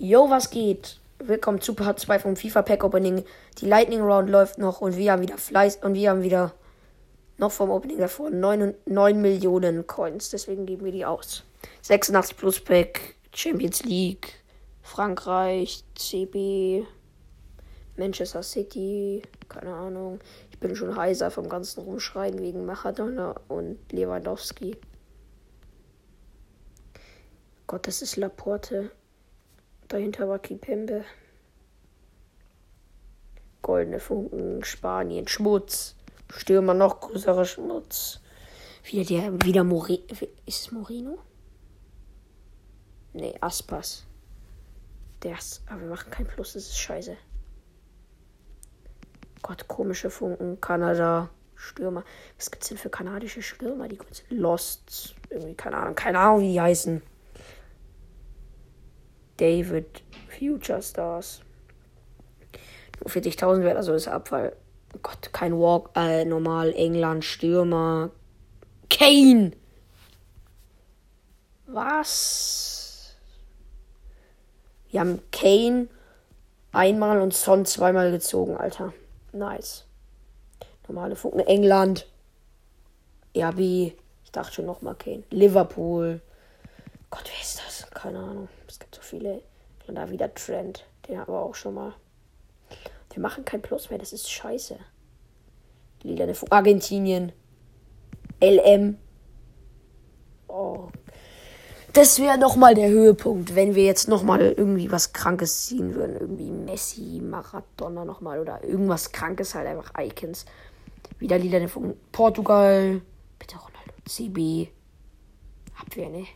Yo, was geht? Willkommen zu Part 2 vom FIFA Pack Opening. Die Lightning Round läuft noch und wir haben wieder Fleiß und wir haben wieder noch vom Opening davor 9, 9 Millionen Coins. Deswegen geben wir die aus. 86 Plus Pack, Champions League, Frankreich, CB, Manchester City, keine Ahnung. Ich bin schon heiser vom ganzen Rumschreien wegen Maradona und Lewandowski. Gott, das ist Laporte. Dahinter war Kipembe. Goldene Funken, Spanien, Schmutz. Stürmer noch größerer Schmutz. Wieder der, wieder Mori. Ist es Morino? Nee, Aspas. Der ist, aber wir machen kein Plus, das ist scheiße. Gott, komische Funken, Kanada, Stürmer. Was gibt's denn für kanadische Stürmer? Die kurz Lost, irgendwie, keine Ahnung, keine Ahnung, wie die heißen. David, Future Stars. Nur 40.000 wäre also das Abfall. Oh Gott, kein Walk, äh, normal, England, Stürmer. Kane! Was? Wir haben Kane einmal und Son zweimal gezogen, Alter. Nice. Normale Funken. England. RB. Ich dachte schon nochmal Kane. Liverpool. Gott, wer ist das? Keine Ahnung. Es gibt so viele. Und da wieder Trend. Den haben wir auch schon mal. Wir machen kein Plus mehr. Das ist scheiße. Lila Funken. Argentinien. LM. Oh. Das wäre nochmal der Höhepunkt, wenn wir jetzt nochmal irgendwie was Krankes ziehen würden. Irgendwie Messi, Maradona nochmal oder irgendwas Krankes, halt einfach Icons. Wieder Lila von Portugal. Bitte Ronaldo. CB. Abwehr, ne?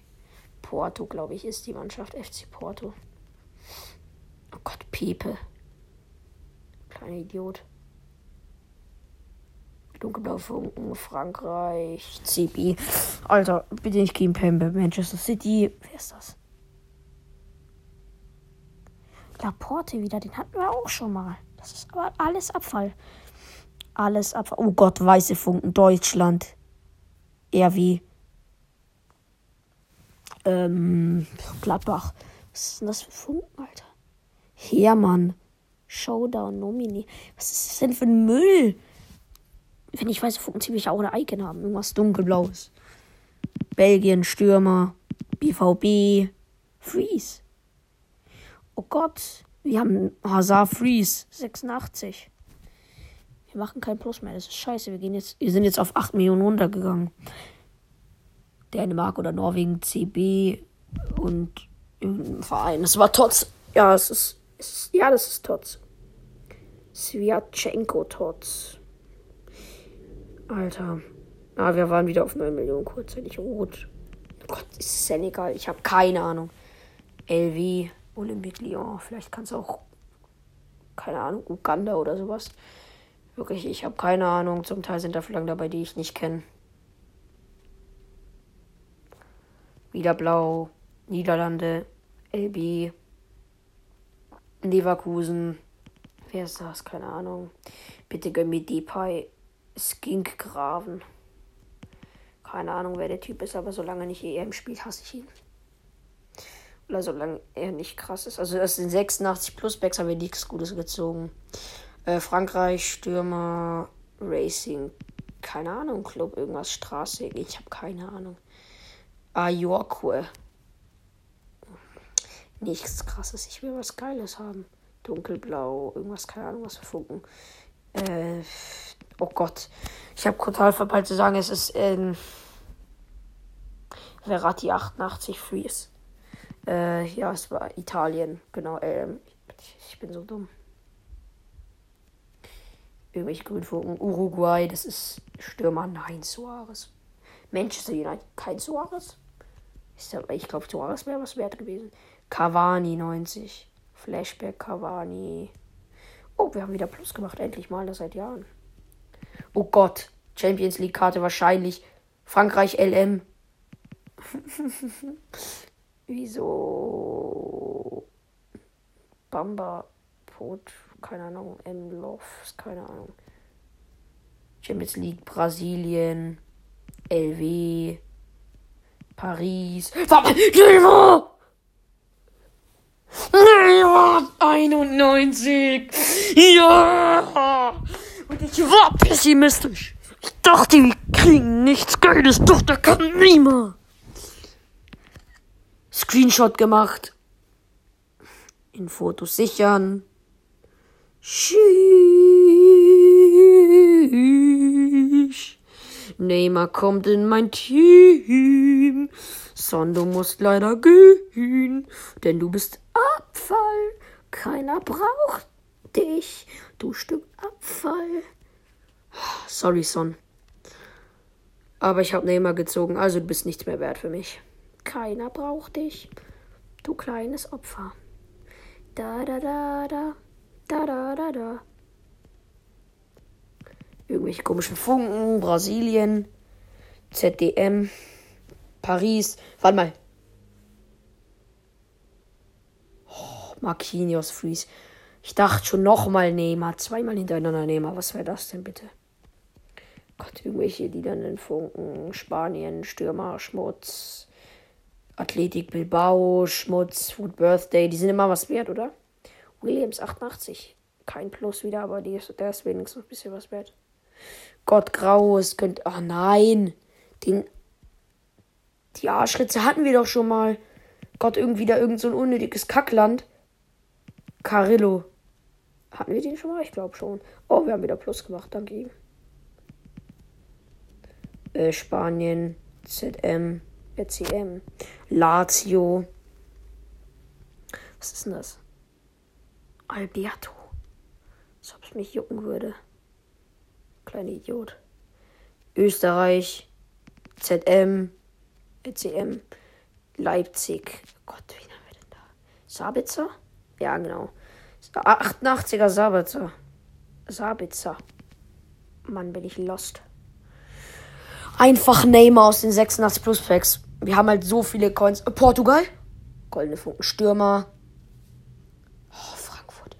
Porto, glaube ich, ist die Mannschaft. FC Porto. Oh Gott, Pepe. Kleiner Idiot. Dunkelblaue Funken, Frankreich, CB. Alter, bitte nicht gegen Pembe. Manchester City. Wer ist das? Laporte wieder, den hatten wir auch schon mal. Das ist aber alles Abfall. Alles Abfall. Oh Gott, weiße Funken, Deutschland. RW. Ähm, Gladbach. Was ist denn das für Funken, Alter? Hermann. Showdown, Nomini. Was ist das denn für ein Müll? Wenn ich weiß, Funken ziemlich auch eine Icon haben. Irgendwas dunkelblaues. Belgien, Stürmer. BVB. Freeze. Oh Gott. Wir haben Hazard Freeze. 86. Wir machen kein Plus mehr. Das ist scheiße. Wir, gehen jetzt, wir sind jetzt auf 8 Millionen runtergegangen. Dänemark oder Norwegen, CB und irgendein Verein. Das war Tots. Ja, es ist, es ist. Ja, das ist Tots. Sviatchenko Tots. Alter. Ah, wir waren wieder auf 9 Millionen kurzzeitig rot. Oh Gott, ist Senegal. Ich habe keine Ahnung. LW, Olympique Lyon. Vielleicht kann es auch. Keine Ahnung, Uganda oder sowas. Wirklich, ich habe keine Ahnung. Zum Teil sind da Flaggen dabei, die ich nicht kenne. Wieder blau. Niederlande. LB. Leverkusen. Wer ist das? Keine Ahnung. Bitte gönn mir Depay. Skink Graven. Keine Ahnung, wer der Typ ist, aber solange nicht EM spielt, hasse ich ihn. Oder solange er nicht krass ist. Also aus den 86 Plus Backs haben wir nichts Gutes gezogen. Äh, Frankreich, Stürmer, Racing, keine Ahnung, Club, irgendwas, Straße, ich habe keine Ahnung. Ajorque. Nichts krasses, ich will was Geiles haben. Dunkelblau, irgendwas, keine Ahnung, was für Funken. Äh, oh Gott. Ich habe total verpeilt zu sagen, es ist in Verratti 88 Freeze. Äh, ja, es war Italien. Genau, ähm, ich bin so dumm. Irgendwelche Grünfunken. Uruguay, das ist Stürmer. Nein, Suarez. Manchester United, kein Suarez. Ich glaube, Suarez wäre was wert gewesen. Cavani 90. Flashback Cavani. Oh, wir haben wieder Plus gemacht, endlich mal, das seit Jahren. Oh Gott, Champions League Karte wahrscheinlich. Frankreich LM. Wieso? Bamba, Pot, keine Ahnung, M Love, keine Ahnung. Champions League Brasilien, LW, Paris. 91. Ja! Und ich war pessimistisch. Ich dachte, wir kriegen nichts Geiles, doch da kann niemand. Screenshot gemacht. In Fotos sichern. Tschüss. Neymar kommt in mein Team. Son, du musst leider gehen, denn du bist Abfall. Keiner braucht dich, du Stück Abfall. Sorry, Son. Aber ich habe Neymar gezogen, also du bist nichts mehr wert für mich. Keiner braucht dich, du kleines Opfer. Da da da da, da da da da. Irgendwelche komischen Funken, Brasilien, ZDM, Paris. Warte mal. Oh, Marquinhos Freeze. Ich dachte schon nochmal Neymar. Zweimal hintereinander Neymar. Was wäre das denn bitte? Gott, irgendwelche liedernden Funken. Spanien, Stürmer, Schmutz. Athletik Bilbao, Schmutz, Food Birthday. Die sind immer was wert, oder? Williams 88. Kein Plus wieder, aber die der ist wenigstens ein bisschen was wert. Gott, grau, es könnte. Oh nein! Den. Die Arschritze hatten wir doch schon mal. Gott, irgendwie da irgend so ein unnötiges Kackland. Carillo. Hatten wir den schon mal? Ich glaube schon. Oh, wir haben wieder Plus gemacht, danke ihm. Äh, Spanien, ZM, RCM, Lazio. Was ist denn das? Alberto. Als ob es mich jucken würde. Kleiner Idiot. Österreich, ZM, ECM, Leipzig. Gott, wie haben wir denn da? Sabitzer? Ja, genau. 88er Sabitzer. Sabitzer. Mann, bin ich lost. Einfach Neymar aus den 86 Plus Packs. Wir haben halt so viele Coins. Äh, Portugal? Goldene Funken Stürmer. Oh, Frankfurt.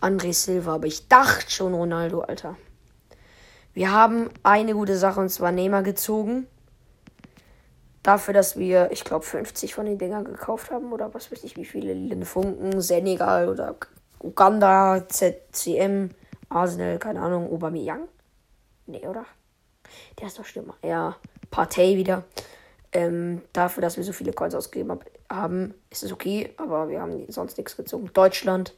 André Silva, aber ich dachte schon Ronaldo, Alter. Wir haben eine gute Sache und zwar Neymar gezogen. Dafür, dass wir, ich glaube, 50 von den Dingern gekauft haben oder was weiß ich, wie viele Lillen Funken, Senegal oder Uganda, ZCM, Arsenal, keine Ahnung, Aubameyang. Nee, oder? Der ist doch schlimmer. Ja, Partey wieder. Ähm, dafür, dass wir so viele Coins ausgegeben haben, ist es okay, aber wir haben sonst nichts gezogen. Deutschland,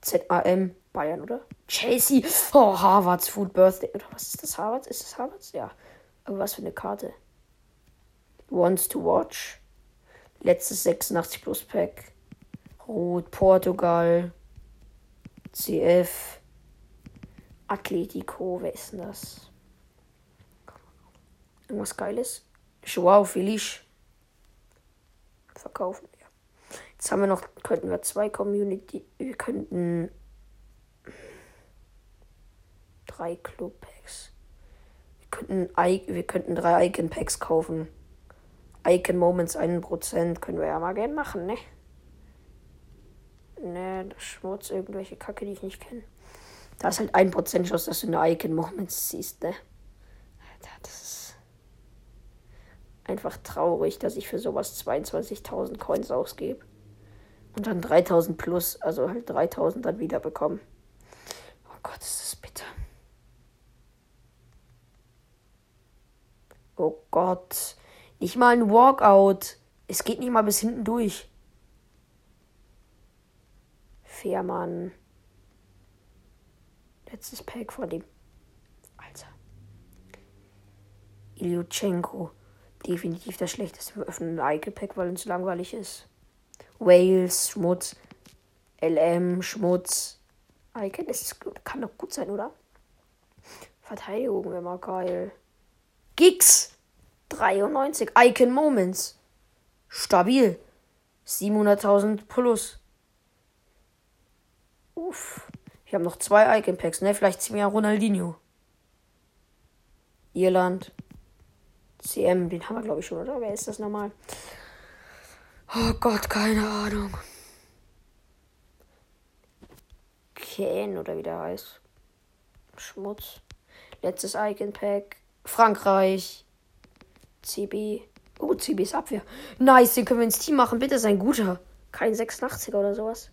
ZAM, Bayern, oder? Chelsea. Oh, Harvards Food Birthday. Oder was ist das? Harvards? Ist das Harvards? Ja. Aber was für eine Karte. Wants to Watch. Letztes 86 Plus Pack. Rot, Portugal. CF. Atletico. Wer ist denn das? Irgendwas Geiles. Joao Feliz. Verkaufen. Ja. Jetzt haben wir noch, könnten wir zwei Community. Wir könnten drei Club Packs. Wir könnten, wir könnten drei Icon Packs kaufen. Icon Moments 1% können wir ja mal gerne machen, ne? Ne, das Schmutz, irgendwelche Kacke, die ich nicht kenne. Da ist halt 1% Chance, dass du eine Icon Moments siehst, ne? Das ist einfach traurig, dass ich für sowas 22.000 Coins ausgebe. Und dann 3000 plus, also halt 3000 dann wieder bekommen. Oh Gott, ist das bitter. Oh Gott. Nicht mal ein Walkout. Es geht nicht mal bis hinten durch. Fährmann. Letztes Pack von dem. Alter. Ilyuchenko. Definitiv das schlechteste. Wir öffnen ein Icon-Pack, weil uns langweilig ist. Wales, Schmutz. LM, Schmutz. Icon ist, kann doch gut sein, oder? Verteidigung wäre mal geil. Gigs 93. Icon Moments. Stabil. 700.000 plus. Uff. Ich habe noch zwei Icon Packs, ne? Vielleicht ziehen wir ja Ronaldinho. Irland. CM, den haben wir glaube ich schon, oder? Wer ist das nochmal? Oh Gott, keine Ahnung. Ken oder wie der heißt. Schmutz. Letztes Icon Pack. Frankreich. CB. Oh, CB ist Abwehr. Nice, den können wir ins Team machen. Bitte sein guter. Kein 86er oder sowas.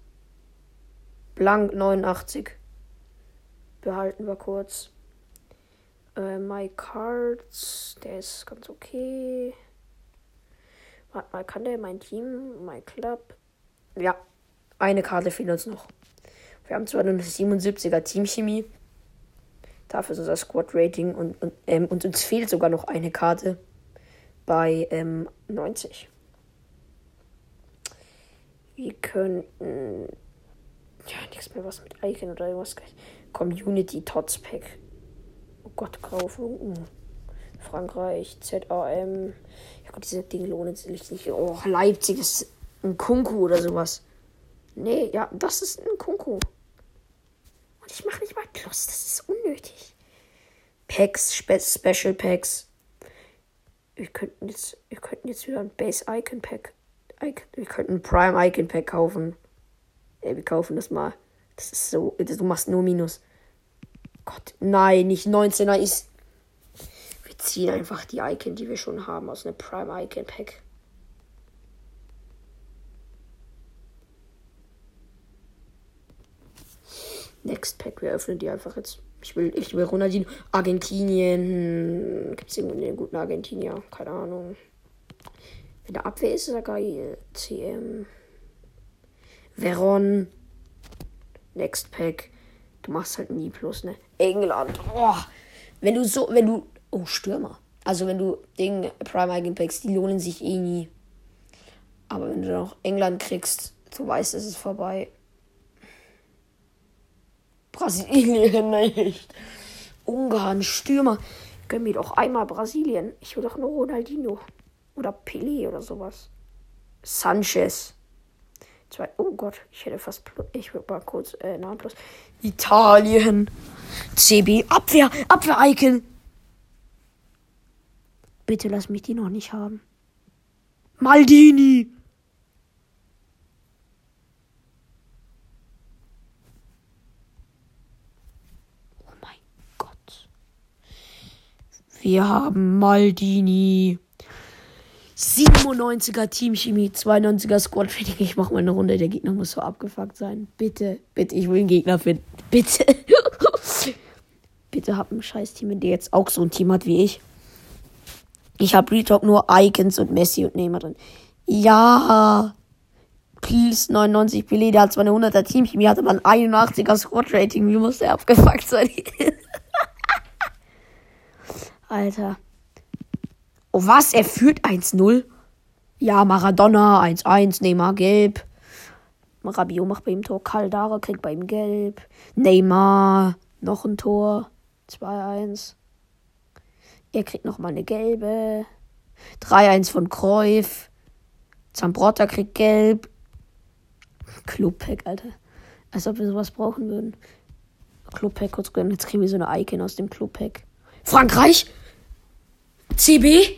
Blank 89. Behalten wir kurz. Äh, My Cards, der ist ganz okay. Warte mal, kann der mein Team, My Club? Ja, eine Karte fehlt uns noch. Wir haben zwar nur eine 77er Teamchemie. Dafür ist unser Squad-Rating und, und, ähm, und uns fehlt sogar noch eine Karte bei ähm, 90. Wir könnten. Ja, nichts mehr was mit Icon oder irgendwas. Community Tots Pack. Oh Gott, Graufunken. Frankreich, ZAM. Ja Gott, diese Dinge lohnen sich nicht. Oh, Leipzig, das ist ein Kunku oder sowas. Nee, ja, das ist ein Kunku. Und ich mache nicht mal Plus, das ist unnötig. Packs, Spe Special Packs. Wir könnten jetzt, wir könnten jetzt wieder ein Base Icon Pack. Icon, wir könnten ein Prime Icon Pack kaufen. Ey, wir kaufen das mal. Das ist so, du machst nur Minus. Gott, nein, nicht 19er ist. Wir ziehen einfach die Icon, die wir schon haben, aus einem Prime Icon Pack. Next Pack, wir öffnen die einfach jetzt. Ich will, ich will Ronaldinho. Argentinien. Hm, Gibt es irgendeinen einen guten Argentinier? Keine Ahnung. Wenn der Abwehr ist, ist er geil. CM. Veron. Next Pack. Du machst halt nie plus, ne? England. Oh. Wenn du so, wenn du. Oh, Stürmer. Also wenn du Ding Prime Eigen Packs, die lohnen sich eh nie. Aber wenn du noch England kriegst, du weißt, es ist vorbei. Brasilien nicht. Ungarn, Stürmer. Gönn mir doch einmal Brasilien. Ich will doch nur Ronaldinho. Oder Pelé oder sowas. Sanchez. Zwei. Oh Gott, ich hätte fast. Ich würde mal kurz äh, Namen plus. Italien. CB. Abwehr. Abwehr-Icon. Bitte lass mich die noch nicht haben. Maldini. Wir haben Maldini. 97er Teamchemie, 92er Squad Rating. Ich mach mal eine Runde. Der Gegner muss so abgefuckt sein. Bitte, bitte, ich will einen Gegner finden. Bitte. bitte hab ein scheiß Team, der jetzt auch so ein Team hat wie ich. Ich hab Retalk nur Icons und Messi und Neymar drin. Ja. Please 99 Pelé, der hat zwar eine 100er Teamchemie, hat aber ein 81er Squad Rating. Wie muss der abgefuckt sein? Alter. Oh, was? Er führt 1-0? Ja, Maradona 1-1, Neymar gelb. Rabio macht bei ihm Tor. Caldara kriegt bei ihm gelb. Neymar noch ein Tor. 2-1. Er kriegt nochmal eine gelbe. 3-1 von Kreuf. Zambrotta kriegt gelb. Clubpack, Alter. Als ob wir sowas brauchen würden. Clubpack kurz gönnen. Jetzt kriegen wir so eine Icon aus dem Clubpack. Frankreich? CB?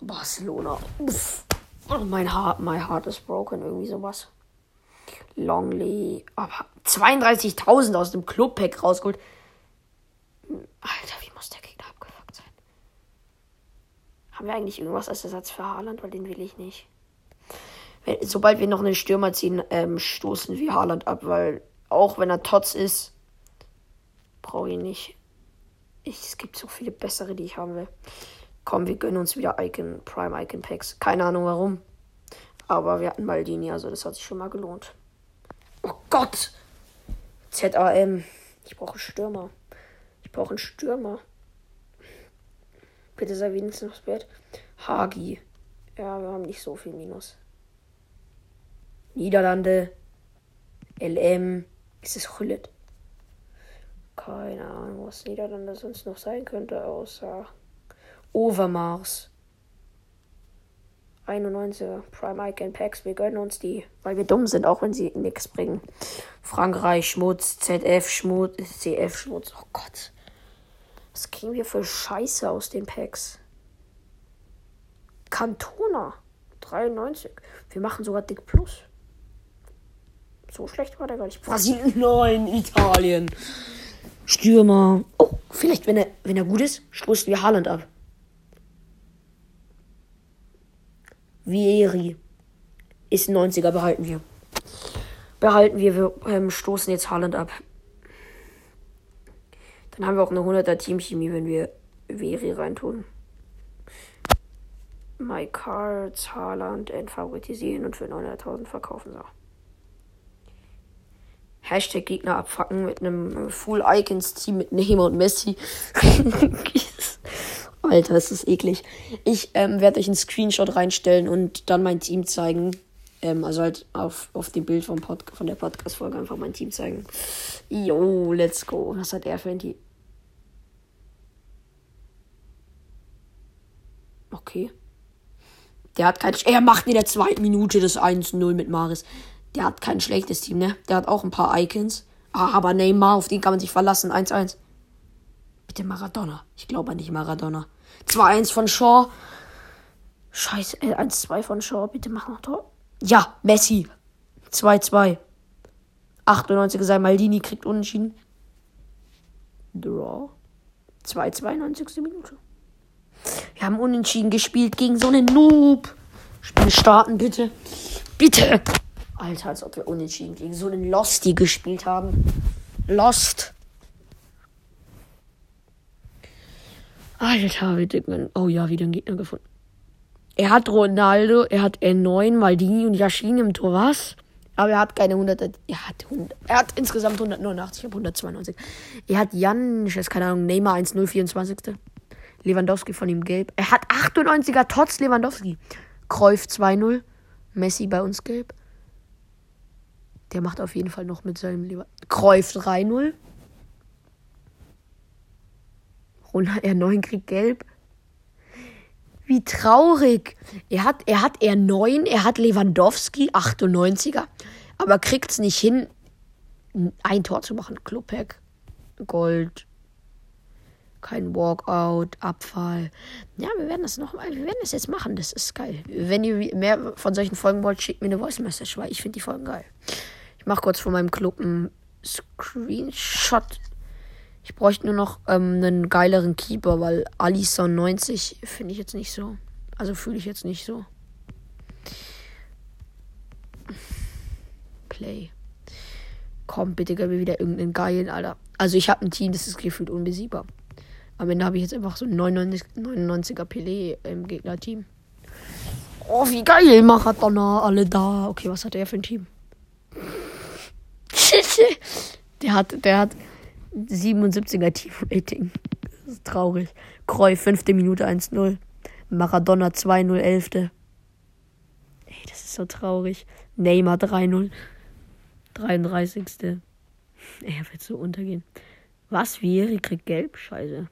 Barcelona. Uff. Oh, mein Heart, my heart is broken. Irgendwie sowas. Longley. Aber 32.000 aus dem Clubpack rausgeholt. Alter, wie muss der Gegner abgefuckt sein? Haben wir eigentlich irgendwas als Ersatz für Haaland? Weil den will ich nicht. Sobald wir noch einen Stürmer ziehen, ähm, stoßen wir Haaland ab, weil auch wenn er Tots ist, brauche ich ihn nicht. Ich, es gibt so viele bessere, die ich haben will. Komm, wir gönnen uns wieder Icon, Prime Icon Packs. Keine Ahnung warum. Aber wir hatten Maldini, also das hat sich schon mal gelohnt. Oh Gott! ZAM. Ich brauche einen Stürmer. Ich brauche einen Stürmer. Bitte sei wenigstens noch wert. Hagi. Ja, wir haben nicht so viel Minus. Niederlande. LM. Ist es Hullet? Keine Ahnung, was Niederlande sonst noch sein könnte, außer Overmars. 91er Prime Icon Packs, wir gönnen uns die, weil wir dumm sind, auch wenn sie nichts bringen. Frankreich Schmutz, ZF Schmutz, CF Schmutz. Oh Gott. Was kriegen wir für Scheiße aus den Packs? Cantona 93. Wir machen sogar Dick Plus. So schlecht war der gar nicht. Brasilien, nein, Italien. Stürmer. Oh, vielleicht, wenn er, wenn er gut ist, stoßen wir Haaland ab. Vieri. Ist 90er, behalten wir. behalten wir. Wir ähm, stoßen jetzt Haaland ab. Dann haben wir auch eine 100er Teamchemie, wenn wir Veri reintun. My Cards, Haaland entfavorisieren und für 900.000 verkaufen. So. Hashtag Gegner abfacken mit einem Full Icons Team mit Neymar und Messi. Alter, ist das eklig. Ich ähm, werde euch einen Screenshot reinstellen und dann mein Team zeigen. Ähm, also halt auf, auf dem Bild vom Pod von der Podcast-Folge einfach mein Team zeigen. Yo, let's go. Was hat er für ein Team? Okay. Der hat kein. Er macht in der zweiten Minute das 1-0 mit Maris. Der hat kein schlechtes Team, ne? Der hat auch ein paar Icons. Ah, aber Neymar, auf den kann man sich verlassen. 1-1. Bitte Maradona. Ich glaube nicht Maradona. 2-1 von Shaw. Scheiße, äh, 1-2 von Shaw. Bitte mach noch Tor. Ja, Messi. 2-2. 98 sei Maldini kriegt unentschieden. Draw. 2-2, 90. Minute. Wir haben unentschieden gespielt gegen so einen Noob. Spiel starten, bitte. Bitte. Alter, als ob wir unentschieden gegen so einen Losty gespielt haben. Lost. Alter, wir denken, oh ja, wieder einen Gegner gefunden. Er hat Ronaldo, er hat N9, Maldini und Yashin im Tor, was? Aber er hat keine 100. Er hat, 100, er hat insgesamt 189, ich habe 192. Er hat Jan, ich weiß keine Ahnung, Neymar 1-0, Lewandowski von ihm gelb. Er hat 98er trotz Lewandowski. Kreuf 2-0. Messi bei uns gelb. Der macht auf jeden Fall noch mit seinem Lever. Kreuf 3-0. Ronald R9 kriegt gelb. Wie traurig. Er hat, er hat R9, er hat Lewandowski, 98er, aber kriegt es nicht hin, ein Tor zu machen. Klubhack, Gold, kein Walkout, Abfall. Ja, wir werden das noch mal, wir werden das jetzt machen. Das ist geil. Wenn ihr mehr von solchen Folgen wollt, schickt mir eine Voice Message, weil ich finde die Folgen geil. Ich mache kurz von meinem Club einen Screenshot. Ich bräuchte nur noch ähm, einen geileren Keeper, weil Alisson 90 finde ich jetzt nicht so. Also fühle ich jetzt nicht so. Play. Komm, bitte gib mir wieder irgendeinen geilen, Alter. Also ich habe ein Team, das ist gefühlt unbesiegbar. Am Ende habe ich jetzt einfach so ein 99, 99er Pelé im Gegnerteam. Oh, wie geil, Maradona, alle da. Okay, was hat er für ein Team? der hat, der hat 77er Team-Rating. Das ist traurig. Kreuz, 5. Minute 1-0. Maradona 2-0, 11. Ey, das ist so traurig. Neymar 3-0. 33. Er wird so untergehen. Was? Vieri kriegt gelb? Scheiße.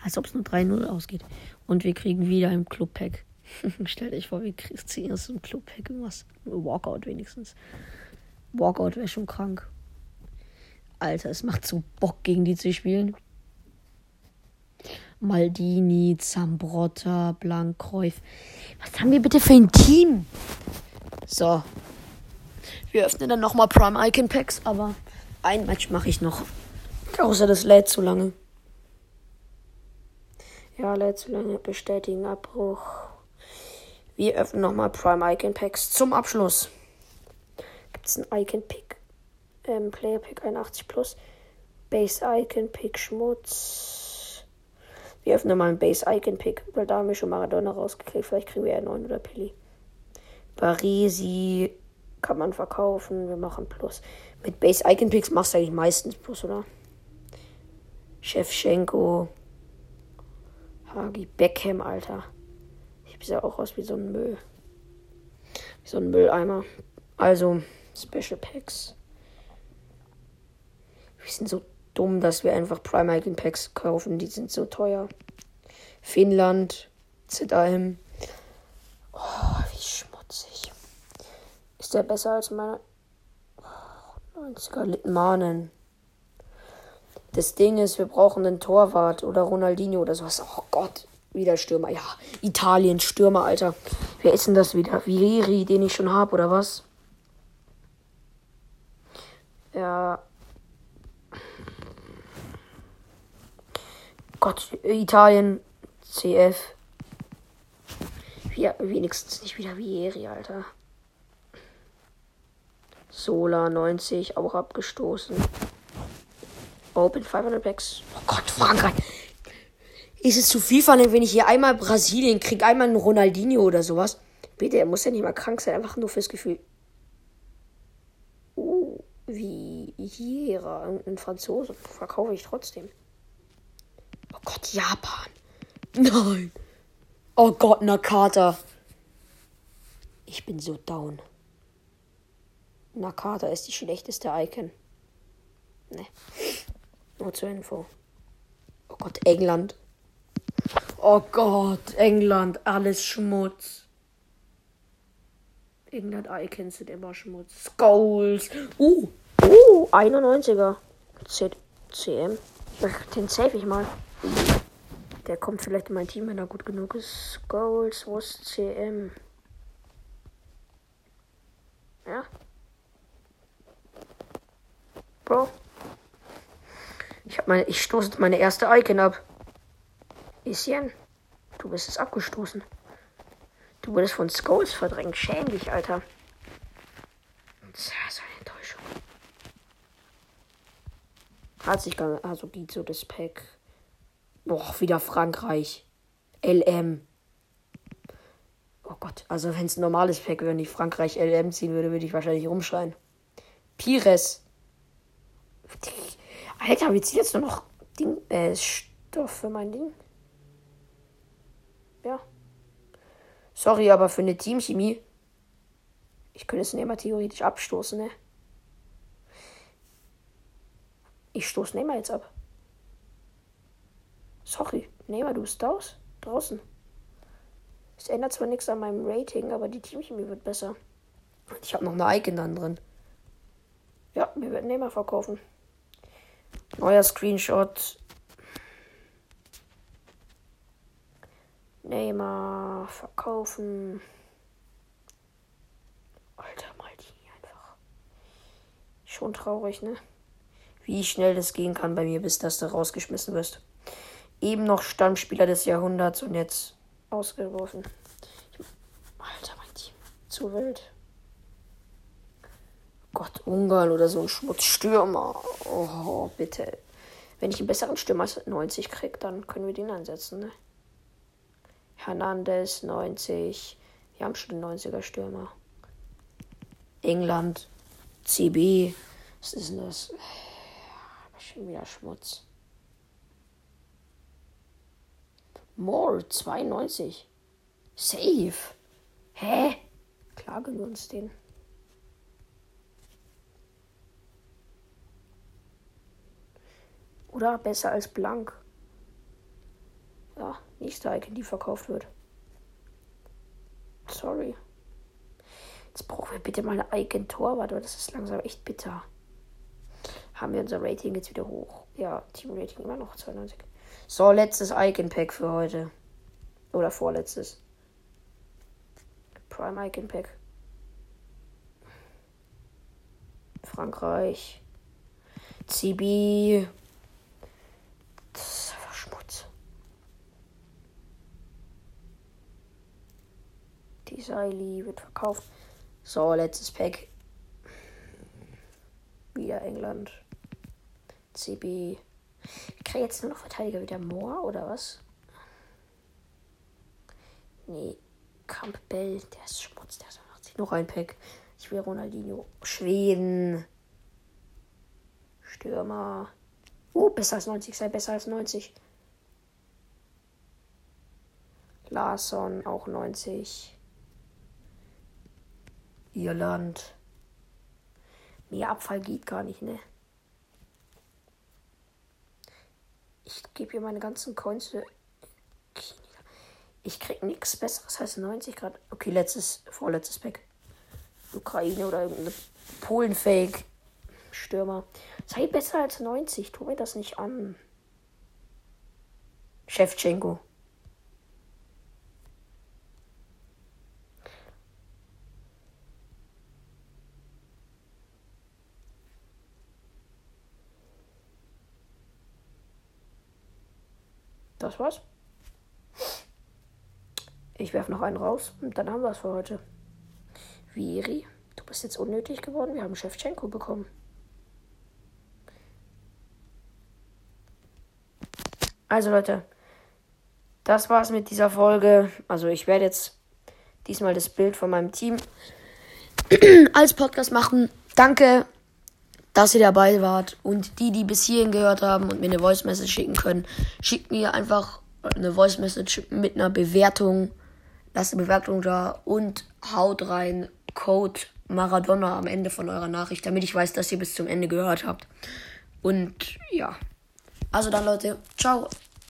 Als ob es nur 3-0 ausgeht. Und wir kriegen wieder ein Club-Pack. Stellt euch vor, wir ziehen aus dem Club-Pack irgendwas. Walkout wenigstens. Walkout wäre schon krank. Alter, es macht so Bock, gegen die zu spielen. Maldini, Zambrotta, Blankreuf. Was haben wir bitte für ein Team? So. Wir öffnen dann nochmal Prime Icon Packs, aber ein Match mache ich noch. Außer das lädt zu lange. Ja, lädt zu lange. Bestätigen Abbruch. Wir öffnen nochmal Prime Icon Packs zum Abschluss ist ein Icon Pick. Ähm, Player Pick 81 plus. Base Icon Pick Schmutz. Wir öffnen mal ein Base Icon Pick, weil da haben wir schon Maradona rausgekriegt. Vielleicht kriegen wir ja 9 oder Pili. Parisi kann man verkaufen. Wir machen Plus. Mit Base Icon Picks machst du eigentlich meistens Plus, oder? Chefchenko. Hagi Beckham, Alter. Ich ja auch aus wie so ein Müll. Wie so ein Mülleimer. Also, Special Packs. Wir sind so dumm, dass wir einfach Icon Packs kaufen. Die sind so teuer. Finnland, ZAM. Oh, wie schmutzig. Ist der besser als meine? Oh, 90er Litmanen. Das Ding ist, wir brauchen einen Torwart oder Ronaldinho oder sowas. Oh Gott, wieder Stürmer. Ja, Italien, Stürmer, Alter. Wer ist denn das wieder? Vieri, den ich schon habe, oder was? Ja. Gott, Italien, CF. Ja, wenigstens nicht wieder Vieri, Alter. Sola 90, auch abgestoßen. Open 500 Packs. Oh Gott, Frankreich. Ist es zu viel von wenn ich hier einmal Brasilien kriege, einmal einen Ronaldinho oder sowas? Bitte, er muss ja nicht mal krank sein, einfach nur fürs Gefühl. Oh, wie Jera, irgendein Franzose. Verkaufe ich trotzdem. Oh Gott, Japan. Nein. Oh Gott, Nakata. Ich bin so down. Nakata ist die schlechteste Icon. Ne. Nur zur Info. Oh Gott, England. Oh Gott, England, alles Schmutz. England Icons sind immer Schmutz. Skulls. Uh, uh, 91er. C CM. Den save ich mal. Der kommt vielleicht in mein Team, wenn er gut genug ist. Skulls, wo ist CM? Ja. Bro. Ich hab meine, ich stoße meine erste Icon ab. Ischen, du bist es abgestoßen. Du wurdest von Skulls verdrängt. Schäm dich, Alter. Das ist eine Enttäuschung. Hat sich gar also geht so das Pack. Boah, wieder Frankreich. LM. Oh Gott, also wenn es ein normales Pack wäre und ich Frankreich LM ziehen würde, würde ich wahrscheinlich rumschreien. Pires. Alter, wie zieht jetzt nur noch Ding, äh, Stoff für mein Ding? Ja. Sorry, aber für eine Teamchemie. Ich könnte es Neymar theoretisch abstoßen, ne? Ich stoße Neymar jetzt ab. Sorry, Neymar, du bist aus, draußen. Es ändert zwar nichts an meinem Rating, aber die Teamchemie wird besser. Ich habe noch eine Icon dann drin. Ja, wir werden Neymar verkaufen. Neuer Screenshot. Neymar verkaufen. Alter, Maldini einfach. Schon traurig, ne? Wie schnell das gehen kann bei mir, bis das da rausgeschmissen wirst. Eben noch Stammspieler des Jahrhunderts und jetzt ausgeworfen. Alter, mein Team. Zu wild. Gott, Ungarn oder so ein Schmutzstürmer. Oh, bitte. Wenn ich einen besseren Stürmer als 90 kriege, dann können wir den einsetzen, ne? Hernandez 90. Wir haben schon 90er Stürmer. England. CB. Was ist denn das? Schon wieder Schmutz. More 92. Safe. Hä? Klagen wir uns den. Oder besser als blank. Ja, nächste Icon, die verkauft wird. Sorry. Jetzt brauchen wir bitte mal eine Icon-Torwart, das ist langsam echt bitter. Haben wir unser Rating jetzt wieder hoch? Ja, Team-Rating immer noch 92. So, letztes Icon-Pack für heute. Oder vorletztes. Prime Icon-Pack. Frankreich. CB. Seili wird verkauft. So, letztes Pack. Wieder England. CB. Ich kriege jetzt nur noch Verteidiger wieder Moore oder was? Nee. Campbell, der ist Schmutz, der ist 80. Noch ein Pack. Ich will Ronaldinho. Schweden. Stürmer. Oh, besser als 90. Sei besser als 90. Larson auch 90. Irland. Mehr Abfall geht gar nicht, ne? Ich gebe hier meine ganzen Coins für. Ich krieg nichts besseres als 90 Grad. Okay, letztes, vorletztes Pack. Ukraine oder irgendeine Polen-Fake. Stürmer. Sei besser als 90. Tu mir das nicht an. Chefchenko. Das war's. Ich werfe noch einen raus und dann haben wir es für heute. Viri, Du bist jetzt unnötig geworden. Wir haben Shevchenko bekommen. Also Leute, das war's mit dieser Folge. Also ich werde jetzt diesmal das Bild von meinem Team als Podcast machen. Danke, dass ihr dabei wart. Und die, die bis hierhin gehört haben und mir eine Voice Message schicken können, schickt mir einfach eine Voice Message mit einer Bewertung. Lasst eine Bewertung da und haut rein Code Maradona am Ende von eurer Nachricht, damit ich weiß, dass ihr bis zum Ende gehört habt. Und ja. Also dann Leute, ciao.